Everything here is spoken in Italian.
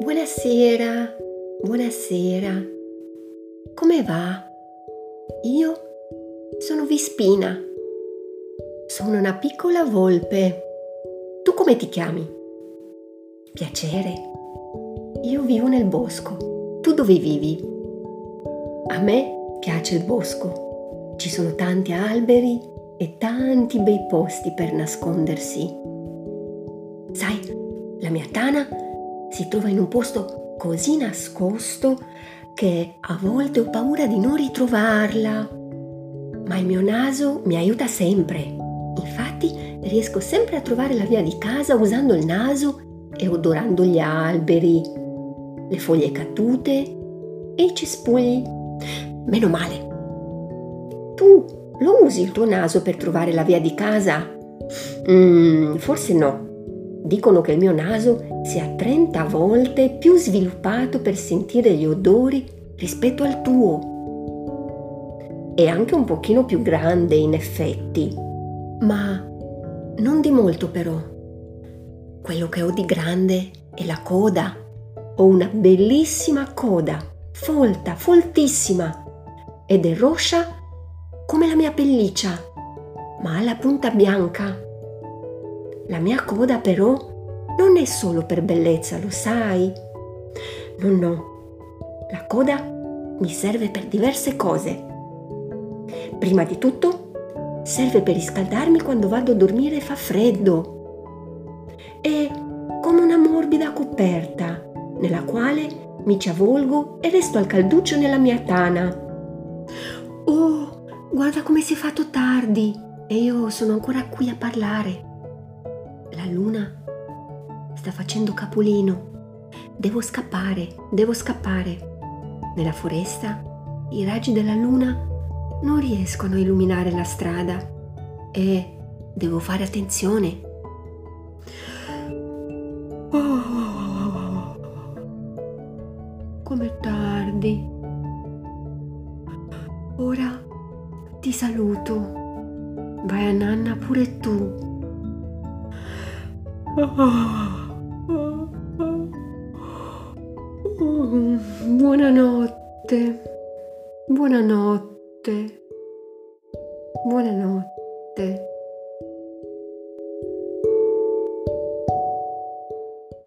Buonasera, buonasera. Come va? Io sono Vispina. Sono una piccola volpe. Tu come ti chiami? Piacere. Io vivo nel bosco. Tu dove vivi? A me piace il bosco. Ci sono tanti alberi e tanti bei posti per nascondersi. Sai, la mia tana si trova in un posto così nascosto che a volte ho paura di non ritrovarla. Ma il mio naso mi aiuta sempre. Infatti riesco sempre a trovare la via di casa usando il naso e odorando gli alberi, le foglie cadute e i cespugli. Meno male. Tu lo usi il tuo naso per trovare la via di casa? Mm, forse no. Dicono che il mio naso sia 30 volte più sviluppato per sentire gli odori rispetto al tuo. È anche un pochino più grande in effetti, ma non di molto però. Quello che ho di grande è la coda. Ho una bellissima coda, folta, foltissima, ed è rossa come la mia pelliccia, ma ha la punta bianca la mia coda però non è solo per bellezza, lo sai? No, no. La coda mi serve per diverse cose. Prima di tutto, serve per riscaldarmi quando vado a dormire e fa freddo. È come una morbida coperta nella quale mi ci avvolgo e resto al calduccio nella mia tana. Oh, guarda come si è fatto tardi e io sono ancora qui a parlare. Luna sta facendo capolino. Devo scappare, devo scappare. Nella foresta i raggi della luna non riescono a illuminare la strada e devo fare attenzione. Oh, com'è tardi. Ora ti saluto. Vai a nanna pure tu. Buonanotte, buonanotte, buonanotte.